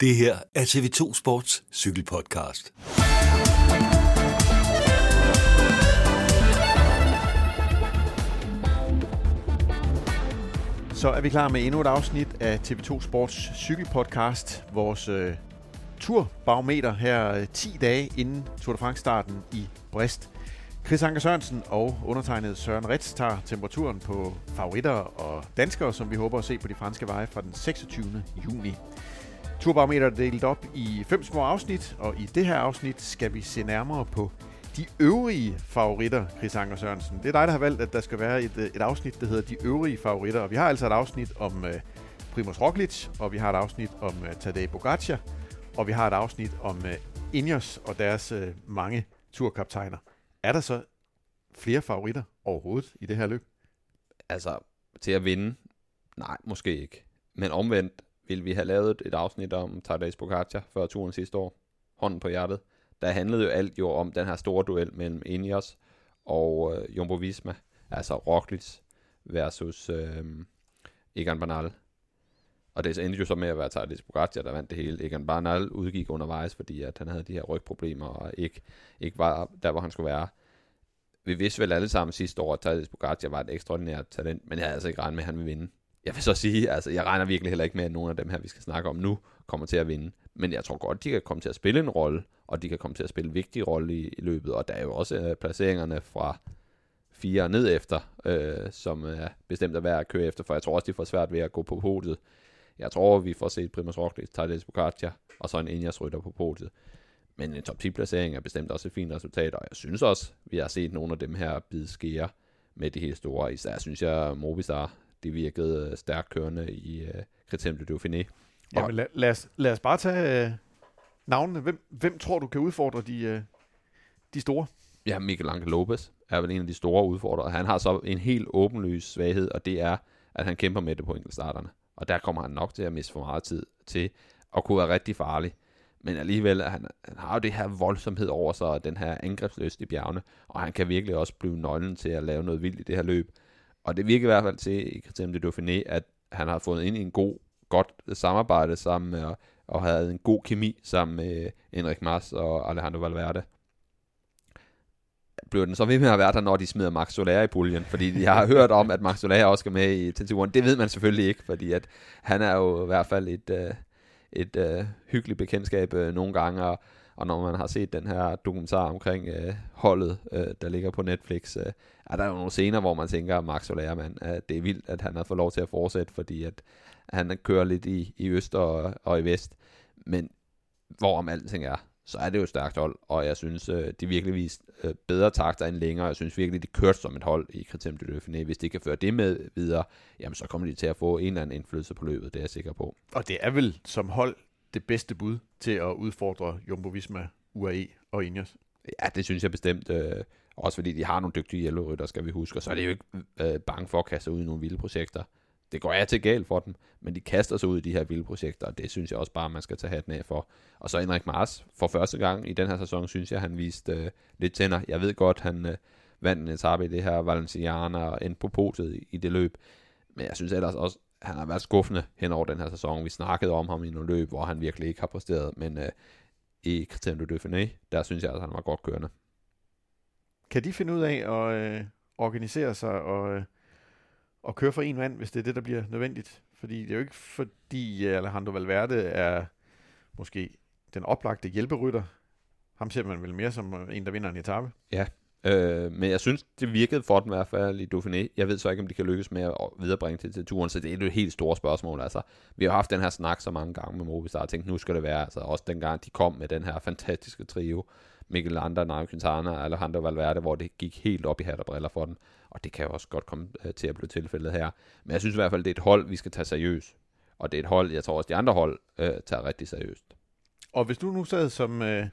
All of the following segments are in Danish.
Det her er TV2 Sports cykelpodcast. Så er vi klar med endnu et afsnit af TV2 Sports cykelpodcast. Vores øh, turbarometer her øh, 10 dage inden Tour de France-starten i Brest. Chris Anker Sørensen og undertegnet Søren Ritz tager temperaturen på favoritter og danskere, som vi håber at se på de franske veje fra den 26. juni. Turbarometer er delt op i fem små afsnit, og i det her afsnit skal vi se nærmere på de øvrige favoritter, Chris Anker Sørensen. Det er dig, der har valgt, at der skal være et, øh, et afsnit, der hedder De øvrige favoritter. Og vi har altså et afsnit om øh, Primoz Roglic, og vi har et afsnit om øh, Tadej Pogacar, og vi har et afsnit om øh, Ineos og deres øh, mange turkaptajner. Er der så flere favoritter overhovedet i det her løb? Altså, til at vinde? Nej, måske ikke. Men omvendt ville vi have lavet et afsnit om Tadej Pogacar før turen sidste år. Hånden på hjertet. Der handlede jo alt jo om den her store duel mellem Ineos og øh, Jumbo Visma. Altså Roglic versus øh, Egan Bernal. Og det endte jo så med at være Tadej Pogacar, der vandt det hele. Egan Bernal udgik undervejs, fordi at han havde de her rygproblemer, og ikke, ikke var der, hvor han skulle være. Vi vidste vel alle sammen sidste år, at Tadej Pogacar var et ekstraordinært talent, men jeg havde altså ikke regnet med, at han ville vinde. Jeg vil så sige, altså jeg regner virkelig heller ikke med, at nogen af dem her, vi skal snakke om nu, kommer til at vinde. Men jeg tror godt, de kan komme til at spille en rolle, og de kan komme til at spille en vigtig rolle i, i løbet. Og der er jo også øh, placeringerne fra fire ned efter, øh, som er bestemt at være at køre efter, for jeg tror også, de får svært ved at gå på podiet. Jeg tror, vi får set Primoz Roglic, Tadej Pogacar, og så en Ineos rytter på podiet. Men en top 10 placering er bestemt også et fint resultat, og jeg synes også, vi har set nogle af dem her bide skære med de helt store. Især synes jeg, Movistar, det virkede stærkt kørende i uh, Criterium de Dauphiné. Ja, men lad, lad, os, lad os bare tage uh, navnene. Hvem, hvem tror du kan udfordre de, uh, de store? Ja, Miguel Angel Lopez er vel en af de store udfordrere. Han har så en helt åbenlys svaghed, og det er, at han kæmper med det på enkeltstarterne. Og der kommer han nok til at miste for meget tid til at kunne være rigtig farlig. Men alligevel, han, han har jo det her voldsomhed over sig, og den her angrebsløst i bjergene, og han kan virkelig også blive nøglen til at lave noget vildt i det her løb. Og det virker i hvert fald til i Christian de Dauphiné, at han har fået ind i en god, godt samarbejde sammen med, og havde en god kemi sammen med øh, Henrik Mars og Alejandro Valverde. blev den så ved med at være der, når de smider Max Soler i puljen? Fordi jeg har hørt om, at Max Soler også skal med i til turen. Det ved man selvfølgelig ikke, fordi at han er jo i hvert fald et, øh, et øh, hyggeligt bekendtskab øh, nogle gange, og, og når man har set den her dokumentar omkring øh, holdet, øh, der ligger på Netflix, øh, er der jo nogle scener, hvor man tænker, at Max Olermann, øh, det er vildt, at han har fået lov til at fortsætte, fordi at han kører lidt i, i øst og, og i vest. Men hvorom alting er, så er det jo et stærkt hold, og jeg synes, øh, de virkelig vist øh, bedre takter end længere. Jeg synes virkelig, de kørte som et hold i Criterium de Dauphiné. Hvis de kan føre det med videre, jamen så kommer de til at få en eller anden indflydelse på løbet, det er jeg sikker på. Og det er vel som hold det bedste bud til at udfordre Jumbo Visma, UAE og Ineos? Ja, det synes jeg bestemt. Øh, også fordi de har nogle dygtige hjælperytter, skal vi huske. Og så er det jo ikke øh, bange for at kaste ud i nogle vilde projekter. Det går jeg til galt for dem, men de kaster sig ud i de her vilde projekter, og det synes jeg også bare, man skal tage hatten af for. Og så Henrik Mars, for første gang i den her sæson, synes jeg, han viste øh, lidt tænder. Jeg ved godt, han øh, vandt en etape i det her Valenciana og endte på potet i, i det løb. Men jeg synes ellers også, han har været skuffende hen over den her sæson. Vi snakkede om ham i nogle løb, hvor han virkelig ikke har præsteret, men øh, i Criterium de Dauphiné, der synes jeg, at han var godt kørende. Kan de finde ud af at øh, organisere sig og, øh, og køre for en mand, hvis det er det, der bliver nødvendigt? Fordi det er jo ikke fordi øh, Alejandro Valverde er måske den oplagte hjælperytter. Ham ser man vel mere som øh, en, der vinder en etape. Ja, Øh, men jeg synes, det virkede for den i hvert fald i Dauphiné. Jeg ved så ikke, om de kan lykkes med at viderebringe det til turen, så det er et helt stort spørgsmål. Altså, vi har haft den her snak så mange gange med Movistar, og tænkt, nu skal det være, altså også dengang de kom med den her fantastiske trio, Mikkel Lander, Nairo Quintana og Alejandro Valverde, hvor det gik helt op i hat og briller for dem. Og det kan jo også godt komme øh, til at blive tilfældet her. Men jeg synes i hvert fald, det er et hold, vi skal tage seriøst. Og det er et hold, jeg tror også, de andre hold øh, tager rigtig seriøst. Og hvis du nu sad som, øh,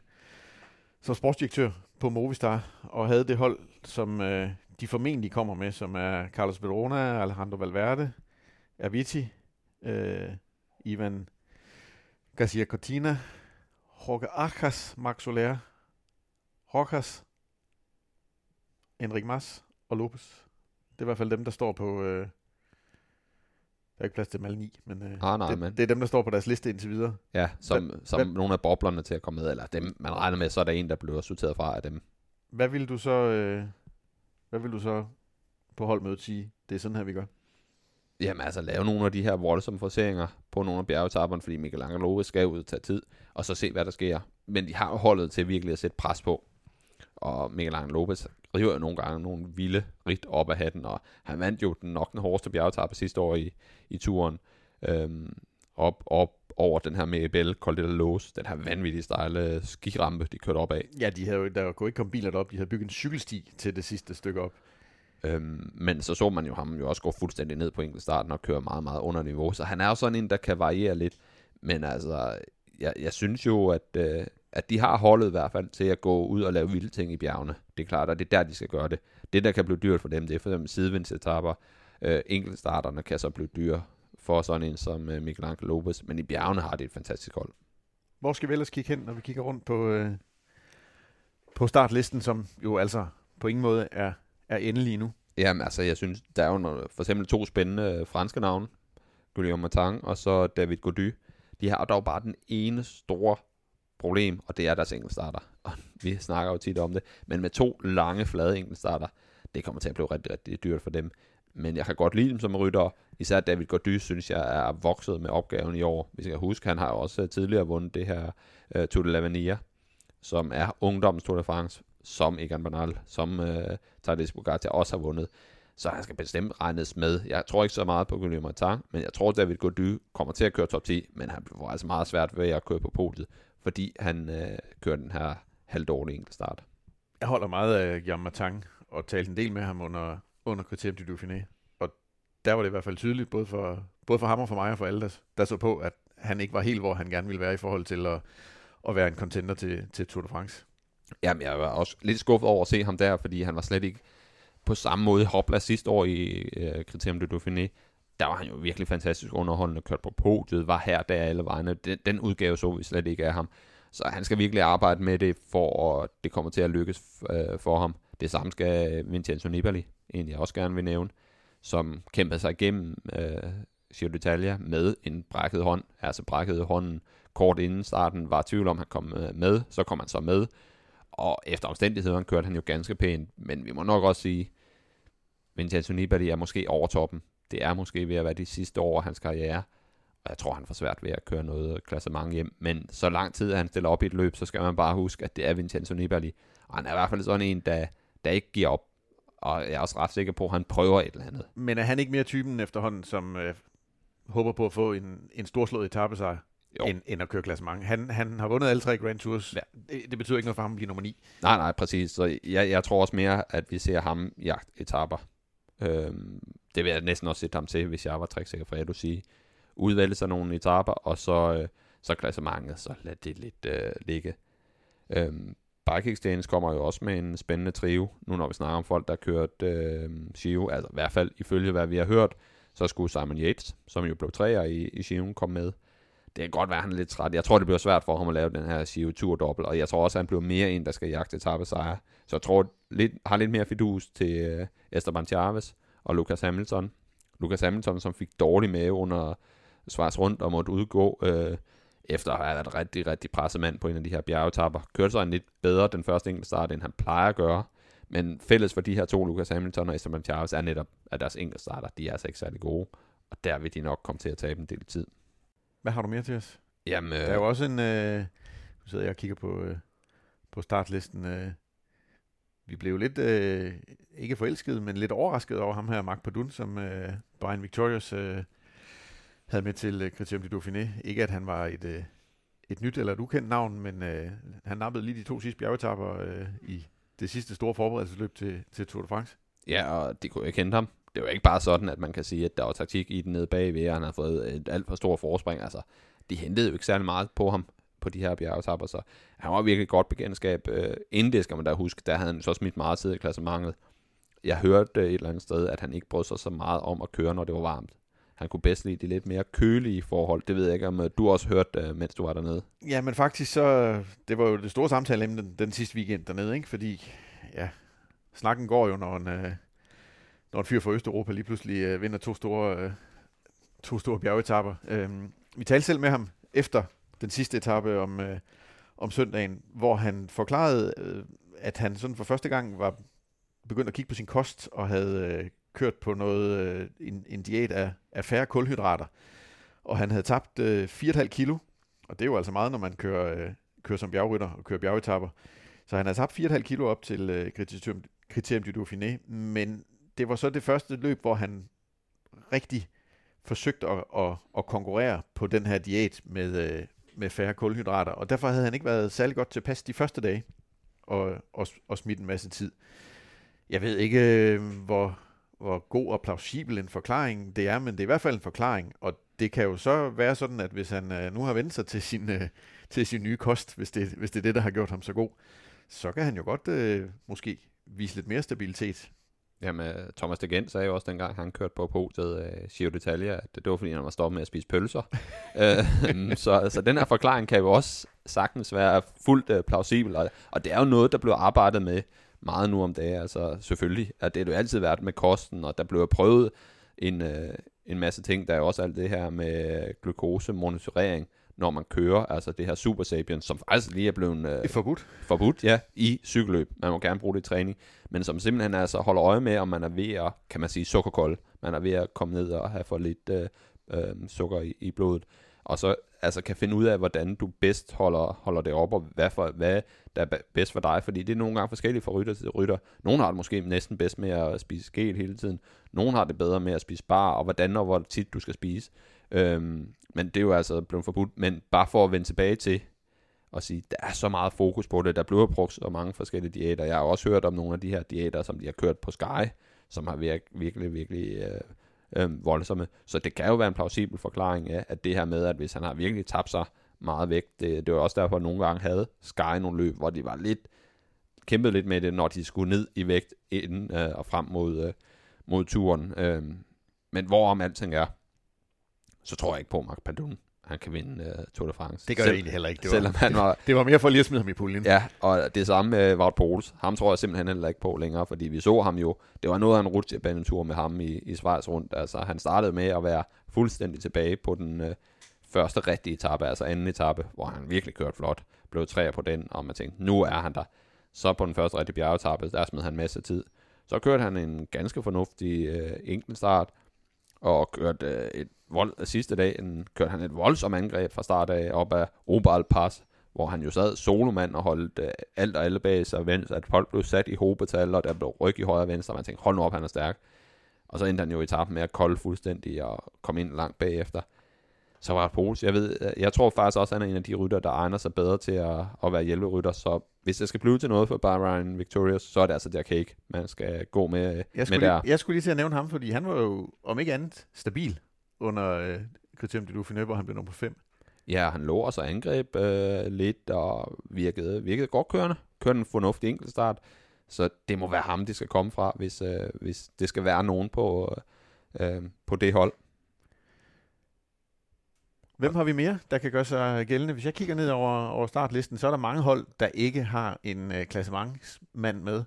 som sportsdirektør på Movistar, og havde det hold, som øh, de formentlig kommer med, som er Carlos Verona, Alejandro Valverde, Aviti, øh, Ivan Garcia Cortina, Jorge Arcas, Max Soler, Rojas, Enric Mas og Lopez. Det er i hvert fald dem, der står på, øh, Der er ikke plads til dem alle ni, men, øh, Ah, nej, det, men- det er dem, der står på deres liste indtil videre. Ja, som, Hvem- som hvem- nogle af boblerne til at komme med, eller dem, man regner med, så er der en, der bliver sorteret fra af dem. Hvad vil du så, øh, hvad vil du så på holdmødet sige? Det er sådan her, vi gør. Jamen altså, lave nogle af de her voldsomme forseringer på nogle af bjergetapperne, fordi Michael Angel Lopez skal ud og tage tid, og så se, hvad der sker. Men de har jo holdet til virkelig at sætte pres på. Og Angel Lopez river jo nogle gange nogle vilde rigt op af hatten, og han vandt jo den nok den hårdeste bjergetappe sidste år i, i turen. Øhm, op, op over den her Col de la Lose, den her vanvittige stejle skirampe, de kørte op af. Ja, de havde jo, der kunne ikke komme biler op. De havde bygget en cykelsti til det sidste stykke op. Øhm, men så så man jo ham jo også gå fuldstændig ned på enkeltstarten og køre meget, meget under niveau. Så han er jo sådan en, der kan variere lidt. Men altså, jeg, jeg synes jo, at, øh, at de har holdet i hvert fald til at gå ud og lave vilde ting i bjergene. Det er klart, at det er der, de skal gøre det. Det, der kan blive dyrt for dem, det er for eksempel sidevindsetapper. Øh, enkeltstarterne kan så blive dyre for sådan en som øh, Michael Angel Lopez. Men i bjergene har de et fantastisk hold. Hvor skal vi ellers kigge hen, når vi kigger rundt på, øh, på startlisten, som jo altså på ingen måde er, er endelig nu? Jamen altså, jeg synes, der er jo noget, for eksempel to spændende øh, franske navne. Guillaume Martin og så David Gody. De har dog bare den ene store problem, og det er deres enkeltstarter. Og vi snakker jo tit om det. Men med to lange, flade enkeltstarter, det kommer til at blive rigtig, rigtig dyrt for dem. Men jeg kan godt lide dem som rytter. Især David Gody, synes jeg, er vokset med opgaven i år. Hvis jeg kan huske, han har også øh, tidligere vundet det her uh, Tour de Lavania, som er ungdommens Tour de France, som Egan Bernal, som uh, Tadej Pogacar også har vundet. Så han skal bestemt regnes med. Jeg tror ikke så meget på Guillaume Martin, men jeg tror, David Gody kommer til at køre top 10, men han får altså meget svært ved at køre på podiet, fordi han øh, kører den her halvdårlige enkeltstart. Jeg holder meget af Martin, og talte en del med ham under, under Criterium du Dauphiné. Og der var det i hvert fald tydeligt, både for, både for ham og for mig og for alle, der, der så på, at han ikke var helt, hvor han gerne ville være i forhold til at, at være en contender til, til Tour de France. Jamen, jeg var også lidt skuffet over at se ham der, fordi han var slet ikke på samme måde hopla sidste år i øh, Criterium du Dauphiné. Der var han jo virkelig fantastisk underholdende, kørt på podiet, var her, der alle vegne. Den, den udgave så vi slet ikke af ham. Så han skal virkelig arbejde med det, for at det kommer til at lykkes øh, for ham. Det samme skal Vincenzo Nibali, en jeg også gerne vil nævne, som kæmpede sig igennem øh, Giro d'Italia med en brækket hånd, altså brækket hånden kort inden starten, var i tvivl om, at han kom øh, med, så kom han så med, og efter omstændighederne kørte han jo ganske pænt, men vi må nok også sige, Vincenzo Nibali er måske over toppen. Det er måske ved at være de sidste år af hans karriere, og jeg tror, han får svært ved at køre noget klassement hjem. Men så lang tid, at han stiller op i et løb, så skal man bare huske, at det er Vincenzo Nibali. Og han er i hvert fald sådan en, der, der ikke giver op. Og jeg er også ret sikker på, at han prøver et eller andet. Men er han ikke mere typen efterhånden, som øh, håber på at få en, en storslået etappesejr, Jo. end, end at køre klassement? Han, han har vundet alle tre Grand Tours. Ja. Det, det betyder ikke noget for ham at blive nummer 9. Nej, nej, præcis. Så jeg, jeg tror også mere, at vi ser ham jagt etapper. Øhm, det vil jeg næsten også sætte ham til, hvis jeg var træksikker for at du sige. Udvælge sig nogle etaper, og så, øh, så klassementet, så lad det lidt øh, ligge. Øhm, Bike Exchange kommer jo også med en spændende trio, nu når vi snakker om folk, der har kørt øh, Giro, altså i hvert fald ifølge hvad vi har hørt, så skulle Simon Yates, som jo blev træer i, i Giro, komme med. Det kan godt være, at han er lidt træt. Jeg tror, det bliver svært for ham at lave den her co 2 dobbelt og jeg tror også, at han bliver mere en, der skal jagte etappesejre. Så jeg tror, lidt, har lidt mere fidus til øh, Esteban Chavez og Lucas Hamilton. Lucas Hamilton, som fik dårlig mave under svars rundt og måtte udgå, øh, efter at have været rigtig, rigtig presset mand på en af de her bjergetapper. Kørte sig en lidt bedre den første enkeltstart, end han plejer at gøre. Men fælles for de her to, Lucas Hamilton og Esteban Chavez, er netop, at deres enkeltstarter, de er altså ikke særlig gode. Og der vil de nok komme til at tabe en del tid. Hvad har du mere til os? Jamen, øh, Der er jo også en... Øh, nu sidder jeg og kigger på, øh, på startlisten. Øh, vi blev lidt, øh, ikke forelsket, men lidt overrasket over ham her, Mark Padun, som øh, Brian Victorious øh, havde med til øh, Criterium du Dauphiné. Ikke at han var et, øh, et nyt eller et ukendt navn, men øh, han nappede lige de to sidste bjergetapper øh, i det sidste store forberedelsesløb til, til Tour de France. Ja, og de kunne ikke hente ham. Det er jo ikke bare sådan, at man kan sige, at der var taktik i den nede bagved, og han har fået et alt for stort forspring. Altså, de hentede jo ikke særlig meget på ham på de her bjergetapper, så han var virkelig godt bekendtskab. Øh, inden det skal man da huske, der havde han så smidt meget tid i klassementet. Jeg hørte et eller andet sted, at han ikke brød sig så meget om at køre, når det var varmt. Han kunne bedst lide de lidt mere kølige forhold. Det ved jeg ikke, om øh, du også hørte, øh, mens du var dernede. Ja, men faktisk så, øh, det var jo det store samtale den, den sidste weekend dernede, ikke? Fordi, ja, snakken går jo, når en, øh, når en fyr fra Østeuropa lige pludselig øh, vinder to store, øh, to store bjergetapper. Øh, vi talte selv med ham efter den sidste etape om, øh, om søndagen, hvor han forklarede, øh, at han sådan for første gang var begyndt at kigge på sin kost og havde øh, kørt på noget øh, en, en diæt af, af færre kulhydrater. Og han havde tabt øh, 4,5 kilo, og det er jo altså meget, når man kører, øh, kører som bjergrytter og kører bjergetapper. Så han havde tabt 4,5 kilo op til øh, kriterium, kriterium du Dauphiné, men det var så det første løb, hvor han rigtig forsøgte at, at, at konkurrere på den her diæt med, øh, med færre kulhydrater, og derfor havde han ikke været særlig godt tilpas de første dage og, og, og smidt en masse tid. Jeg ved ikke, øh, hvor, hvor god og plausibel en forklaring det er, men det er i hvert fald en forklaring, og det kan jo så være sådan, at hvis han øh, nu har vendt sig til sin, til sin nye kost, hvis det, hvis det er det, der har gjort ham så god, så kan han jo godt øh, måske vise lidt mere stabilitet. Jamen, Thomas de Gent sagde jo også dengang, han kørte på podiet af Giro d'Italia, at det var fordi, han var stoppet med at spise pølser. øh, så, så den her forklaring kan jo også sagtens være fuldt uh, plausibel, og, og det er jo noget, der bliver arbejdet med meget nu om dagen. Altså selvfølgelig, at det er jo altid været med kosten, og der blev prøvet en, uh, en masse ting. Der er jo også alt det her med glukosemonitorering, når man kører, altså det her Super Sapien, som faktisk lige er blevet øh, forbudt. forbudt ja, i cykelløb. Man må gerne bruge det i træning, men som simpelthen altså holder øje med, om man er ved at, kan man sige, sukkerkold. Man er ved at komme ned og have for lidt øh, øh, sukker i, i blodet. Og så altså kan finde ud af, hvordan du bedst holder, holder det op, og hvad, for, hvad der er bedst for dig, fordi det er nogle gange forskelligt fra rytter til rytter. Nogle har det måske næsten bedst med at spise gel hele tiden. Nogle har det bedre med at spise bar, og hvordan og hvor tit du skal spise. Øhm, men det er jo altså blevet forbudt. Men bare for at vende tilbage til og sige, der er så meget fokus på det. Der bliver brugt så mange forskellige diæter. Jeg har også hørt om nogle af de her diæter, som de har kørt på Sky, som har virket virkelig, virkelig øh, øh, voldsomme. Så det kan jo være en plausibel forklaring af, at det her med, at hvis han har virkelig tabt sig meget vægt, det, det var også derfor, at nogle gange havde Sky nogle løb, hvor de var lidt kæmpede lidt med det, når de skulle ned i vægt inden øh, og frem mod, øh, mod turen. Øh, men hvorom alting er, så tror jeg ikke på, at Mark Padun han kan vinde uh, Tour de France. Det gør Sel- jeg egentlig heller ikke. Det var, selvom han var, det var mere for lige at smide ham i puljen. Ja, og det samme med Wout Poels. Ham tror jeg simpelthen heller ikke på længere, fordi vi så ham jo. Det var noget af en rutsjebanetur med ham i, i Schweiz rundt. Altså, han startede med at være fuldstændig tilbage på den uh, første rigtige etape, altså anden etape, hvor han virkelig kørte flot. Blev træer på den, og man tænkte, nu er han der. Så på den første rigtige bjergetappe, der smed han en masse tid. Så kørte han en ganske fornuftig uh, enkeltstart, og kørte øh, et vold, sidste dag en, kørte han et voldsomt angreb fra start af op ad Obal Pass, hvor han jo sad solomand og holdt øh, alt og alle bag sig, mens at folk blev sat i hobetal, og der blev ryg i højre og venstre, og man tænkte, hold nu op, han er stærk. Og så endte han jo i tappen med at kolde fuldstændig og komme ind langt bagefter. Pols, jeg ved, jeg tror faktisk også, at han er en af de rytter, der egner sig bedre til at, at være hjælperytter, så hvis det skal blive til noget for Bahrain Victorious, så er det altså der cake, man skal gå med, jeg skulle med lige, der. Jeg skulle lige til at nævne ham, fordi han var jo, om ikke andet, stabil under øh, Kriterium du Dauphiné, hvor han blev nummer 5. Ja, han lå og angreb øh, lidt og virkede, virkede godt kørende. Kørte en fornuftig enkeltstart. Så det må være ham, det skal komme fra, hvis, øh, hvis det skal være nogen på, øh, på det hold. Hvem har vi mere, der kan gøre sig gældende? Hvis jeg kigger ned over, over startlisten, så er der mange hold, der ikke har en øh, klassementsmand med.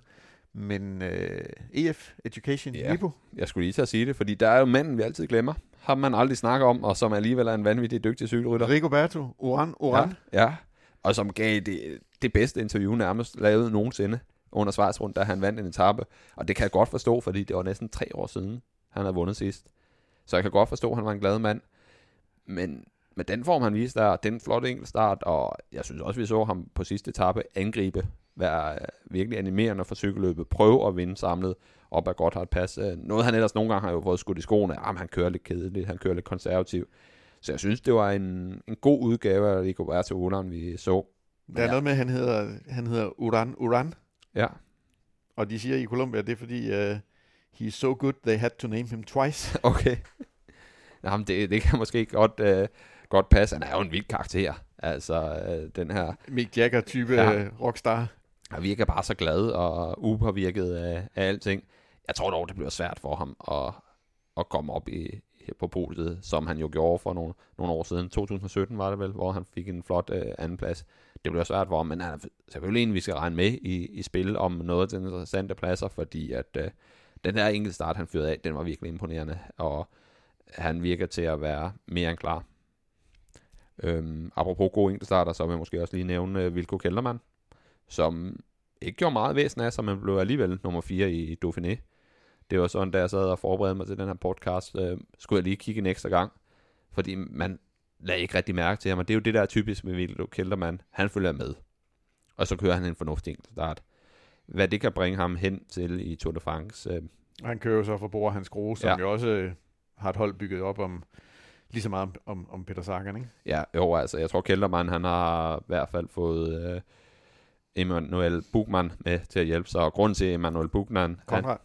Men øh, EF, Education, ja, Nipo. Jeg skulle lige til at sige det, fordi der er jo manden, vi altid glemmer. Ham man aldrig snakker om, og som alligevel er en vanvittig dygtig cykelrytter. Rigoberto Oran, Oran. Ja, ja, og som gav det, det bedste interview nærmest lavet nogensinde under Schweiz da han vandt en etape. Og det kan jeg godt forstå, fordi det var næsten tre år siden, han havde vundet sidst. Så jeg kan godt forstå, at han var en glad mand. Men med den form, han viste der, den flotte enkeltstart, og jeg synes også, vi så ham på sidste etape angribe, være øh, virkelig animerende for cykelløbet, prøve at vinde samlet op ad godt har et pas. Øh, noget han ellers nogle gange har jo fået skudt i skoene, at han kører lidt kedeligt, han kører lidt konservativ. Så jeg synes, det var en, en god udgave af Rigoberto Uran, vi så. Der er ja. noget med, at han hedder, han hedder Uran Uran. Ja. Og de siger i Colombia, det er fordi, uh, he's so good, they had to name him twice. okay. Jamen, det, det kan måske godt, uh, godt passe. Han er jo en vild karakter. Altså, uh, den her... Mick Jagger-type ja. rockstar. Han virker bare så glad og upåvirket af, af alting. Jeg tror dog, det bliver svært for ham at, at komme op i, på podiet, som han jo gjorde for nogle, nogle år siden. 2017 var det vel, hvor han fik en flot øh, andenplads. Det bliver svært for ham, men han er selvfølgelig en, vi skal regne med i, i spil om noget af de interessante pladser, fordi at øh, den her enkeltstart, han fyrede af, den var virkelig imponerende. Og han virker til at være mere end klar. Øhm, apropos gode enkeltstarter, så vil jeg måske også lige nævne uh, Vilko Kelderman, som ikke gjorde meget væsen af sig, men blev alligevel nummer 4 i Dauphiné. Det var sådan, da jeg sad og forberedte mig til den her podcast, øh, skulle jeg lige kigge en ekstra gang, fordi man lagde ikke rigtig mærke til ham, og det er jo det der er typisk med Vilko Kelderman, han følger med, og så kører han en fornuftig start. Hvad det kan bringe ham hen til i Tour de France. Øh. Han kører jo så for Bora Hans Grohe, som ja. jo også øh, har et hold bygget op om lige så meget om, om, om Peter Sagan, ikke? Ja, jo, altså, jeg tror Kelderman, han har i hvert fald fået øh, Emmanuel Bugman med til at hjælpe sig, og grund til Emmanuel Bugman... Konrad. Han,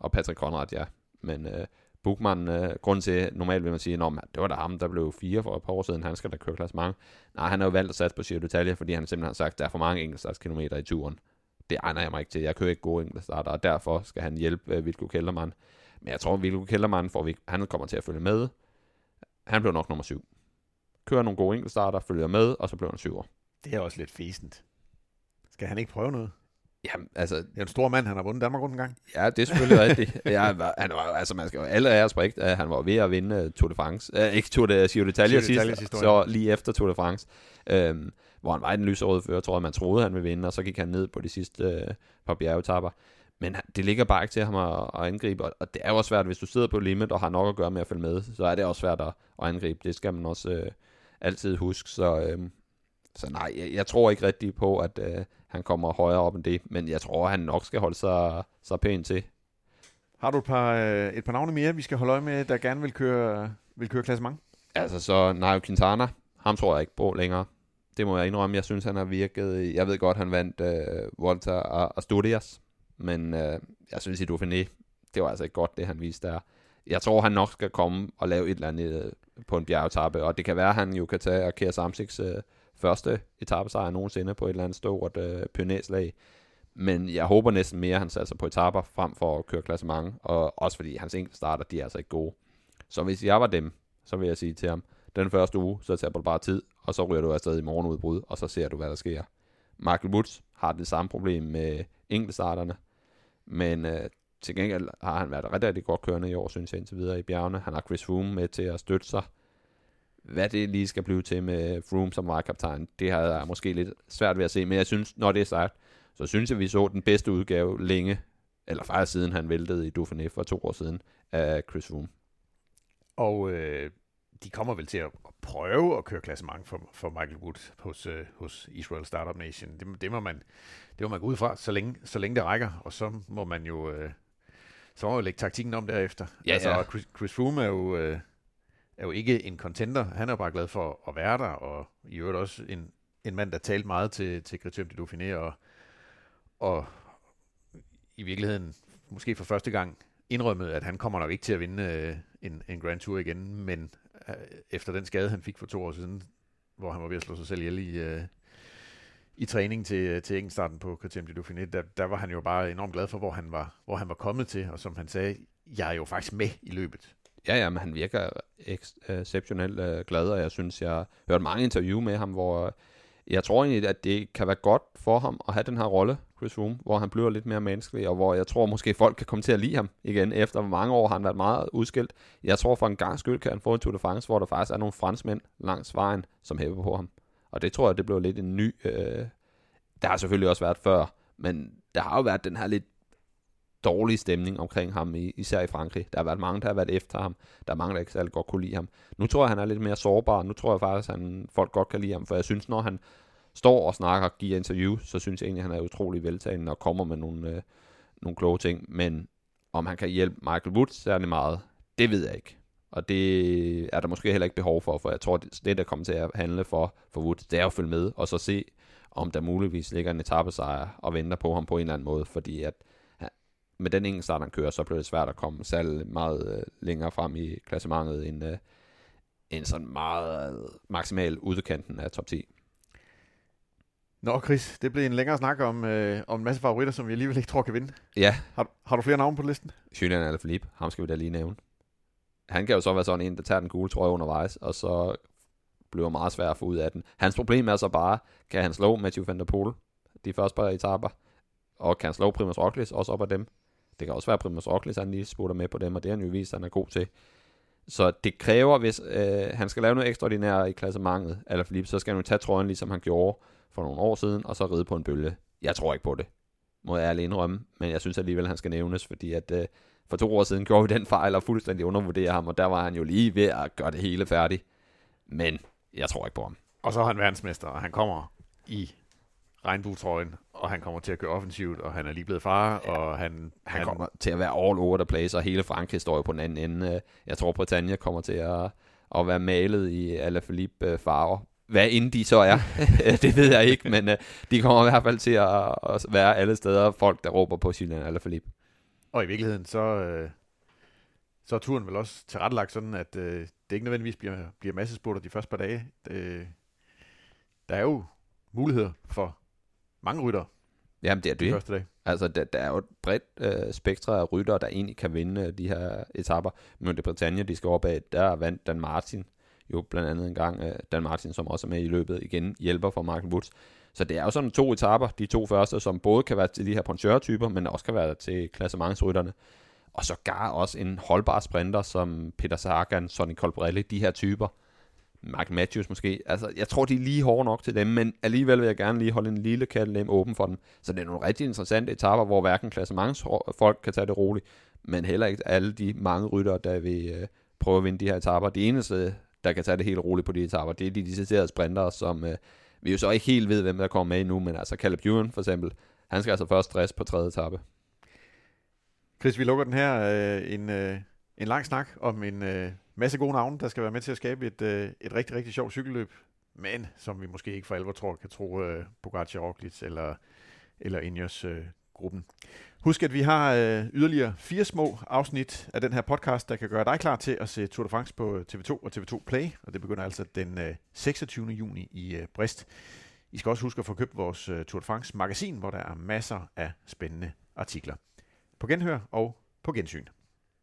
og Patrick Konrad, ja. Men øh, Bugman, øh, grund til, normalt vil man sige, at det var da ham, der blev fire for et par år siden, han skal da køre mange. Nej, han har jo valgt at satse på Giro d'Italia, fordi han simpelthen har sagt, at der er for mange enkeltstartskilometer i turen. Det egner jeg mig ikke til. Jeg kører ikke gode enkeltstarter, og derfor skal han hjælpe øh, Vilko Kellermann. Men jeg tror, at Vilko Kellermann, får vi, han kommer til at følge med. Han bliver nok nummer syv. Kører nogle gode enkeltstarter, følger med, og så bliver han syver. Det er også lidt fæsent. Skal han ikke prøve noget? Jamen, altså... Det er en stor mand, han har vundet Danmark rundt en gang. Ja, det er selvfølgelig rigtigt. Han var, han var, altså, man skal jo alle af respekt, at han var ved at vinde uh, Tour de France. Uh, ikke Tour de Giro d'Italia sidst, så lige efter Tour de France. Um, hvor han var i den lyserøde før, tror jeg, man troede, han ville vinde, og så gik han ned på de sidste uh, par bjergetapper. Men det ligger bare ikke til ham at, at angribe, og det er jo også svært, hvis du sidder på limit og har nok at gøre med at følge med, så er det også svært at, at angribe. Det skal man også uh, altid huske, så... Uh, så nej, jeg, jeg tror ikke rigtig på, at uh, han kommer højere op end det, men jeg tror, han nok skal holde sig, sig pænt til. Har du et par, øh, et par navne mere, vi skal holde øje med, der gerne vil køre, vil køre klassement? Altså så Nairo Quintana, ham tror jeg ikke på længere. Det må jeg indrømme. Jeg synes, han har virket... Jeg ved godt, han vandt uh, Volta og Asturias, men øh, jeg synes i Dauphiné, det var altså ikke godt, det han viste der. Jeg tror, han nok skal komme og lave et eller andet øh, på en bjergetappe, og det kan være, at han jo kan tage og kære Samsiks øh, første etappesejr nogensinde på et eller andet stort øh, pionærslag. Men jeg håber næsten mere, at han satser på etapper frem for at køre klassement, og også fordi hans starter, de er altså ikke gode. Så hvis jeg var dem, så vil jeg sige til ham, den første uge, så tager du bare tid, og så ryger du afsted i morgenudbrud, og så ser du, hvad der sker. Michael Woods har det samme problem med enkeltstarterne, men øh, til gengæld har han været rigtig, rigtig godt kørende i år, synes jeg indtil videre i bjergene. Han har Chris Froome med til at støtte sig, hvad det lige skal blive til med Froome som vejkaptajn, det har jeg måske lidt svært ved at se, men jeg synes, når det er sagt, så synes jeg, vi så den bedste udgave længe, eller faktisk siden han væltede i Dauphiné for to år siden, af Chris Froome. Og øh, de kommer vel til at prøve at køre klassement for, for Michael Wood hos, øh, hos Israel Startup Nation. Det, det, må man, det må man gå ud fra, så længe, så længe det rækker, og så må man jo, øh, så må man jo lægge taktikken om derefter. Ja, altså, ja. Chris, Chris Froome er jo... Øh, er jo ikke en contender. Han er bare glad for at være der, og i øvrigt også en, en mand, der talte meget til, til Criterium de Dauphiné, og, og i virkeligheden måske for første gang indrømmet, at han kommer nok ikke til at vinde øh, en, en Grand Tour igen, men Øh, efter den skade, han fik for to år siden, hvor han var ved at slå sig selv ihjel i, øh, i træning til, øh, til starten på KTM de Dauphiné, der, der var han jo bare enormt glad for, hvor han var, hvor han var kommet til, og som han sagde, jeg er jo faktisk med i løbet. Ja, ja, men han virker øh, exceptionelt øh, glad, og jeg synes, jeg har hørt mange interview med ham, hvor jeg tror egentlig, at det kan være godt for ham at have den her rolle, Chris Room, hvor han bliver lidt mere menneskelig, og hvor jeg tror måske folk kan komme til at lide ham igen, efter mange år har han været meget udskilt. Jeg tror for en gang skyld kan han få en Tour de France, hvor der faktisk er nogle franskmænd langs vejen, som hæver på ham. Og det tror jeg, det blev lidt en ny... Øh, der har selvfølgelig også været før, men der har jo været den her lidt dårlig stemning omkring ham, især i Frankrig. Der har været mange, der har været efter ham. Der er mange, der ikke særlig godt kunne lide ham. Nu tror jeg, han er lidt mere sårbar. Nu tror jeg faktisk, at han, folk godt kan lide ham, for jeg synes, når han står og snakker og giver interview, så synes jeg egentlig, at han er utrolig veltalende og kommer med nogle, øh, nogle kloge ting. Men om han kan hjælpe Michael Woods særlig meget, det ved jeg ikke. Og det er der måske heller ikke behov for, for jeg tror, det, der kommer til at handle for, for Woods, det er at følge med, og så se, om der muligvis ligger en etappesejr og venter på ham på en eller anden måde, fordi at med den ingen start, han kører, så bliver det svært at komme særlig meget øh, længere frem i klassementet end, øh, end sådan meget øh, maksimal udkanten af top 10. Nå, Chris, det blev en længere snak om, øh, om en masse favoritter, som vi alligevel ikke tror kan vinde. Ja. Har, har du flere navne på listen? Julian Alaphilippe, ham skal vi da lige nævne. Han kan jo så være sådan en, der tager den gule trøje undervejs, og så bliver meget svært at få ud af den. Hans problem er så bare, kan han slå Mathieu van der Poel de første par etaper, og kan han slå Primus Roglic også op af dem. Det kan også være, at Primoz Roglic han lige spurgter med på dem, og det har han jo vist, at han er god til. Så det kræver, hvis øh, han skal lave noget ekstraordinært i klassementet, eller Philippe, så skal han jo tage trøjen, ligesom han gjorde for nogle år siden, og så ride på en bølge. Jeg tror ikke på det, må jeg ærligt indrømme, men jeg synes alligevel, han skal nævnes, fordi at øh, for to år siden gjorde vi den fejl og fuldstændig undervurderede ham, og der var han jo lige ved at gøre det hele færdigt. Men jeg tror ikke på ham. Og så er han verdensmester, og han kommer i regnbuetrøjen, og han kommer til at køre offensivt, og han er lige blevet far, ja, og han, han... Han kommer til at være all over the place, og hele Frankrig står jo på den anden ende. Jeg tror, Britannia kommer til at, at være malet i Alaphilippe øh, farver. Hvad end de så er, det ved jeg ikke, men øh, de kommer i hvert fald til at, at være alle steder folk, der råber på Julian Alaphilippe. Og i virkeligheden, så, øh, så er turen vel også tilrettelagt sådan, at øh, det ikke nødvendigvis bliver, bliver massespurter de første par dage. Det, der er jo muligheder for mange rytter. Jamen, det er de det. Første dag. Altså, der, der er jo et bredt øh, spektrum af rytter, der egentlig kan vinde øh, de her etapper. Men det Britannia, de skal op af, der vandt Dan Martin jo blandt andet en gang. Øh, Dan Martin, som også er med i løbet igen, hjælper for Mark Woods. Så det er jo sådan to etapper, de to første, som både kan være til de her poncheur-typer, men også kan være til klassementsrytterne. Og så gar også en holdbar sprinter som Peter Sagan, Sonny Colbrelli, de her typer. Mark Matthews måske. Altså, jeg tror, de er lige hårde nok til dem, men alligevel vil jeg gerne lige holde en lille kattelem åben for dem. Så det er nogle rigtig interessante etaper, hvor hverken klassementsfolk kan tage det roligt, men heller ikke alle de mange ryttere, der vil øh, prøve at vinde de her etapper. Det eneste, der kan tage det helt roligt på de etapper, det er de deciderede sprintere, som øh, vi jo så ikke helt ved, hvem der kommer med endnu, men altså Caleb Ewan for eksempel, han skal altså først stress på tredje etape. Chris, vi lukker den her øh, en, øh, en lang snak om en øh, masse gode navne, der skal være med til at skabe et, øh, et rigtig, rigtig sjovt cykelløb, men som vi måske ikke for alvor tror kan tro øh, Pogacar, Roglic eller, eller Ineos øh, gruppen. Husk, at vi har øh, yderligere fire små afsnit af den her podcast, der kan gøre dig klar til at se Tour de France på øh, TV2 og TV2 Play, og det begynder altså den øh, 26. juni i øh, Brest. I skal også huske at få købt vores øh, Tour de France magasin, hvor der er masser af spændende artikler. På genhør og på gensyn.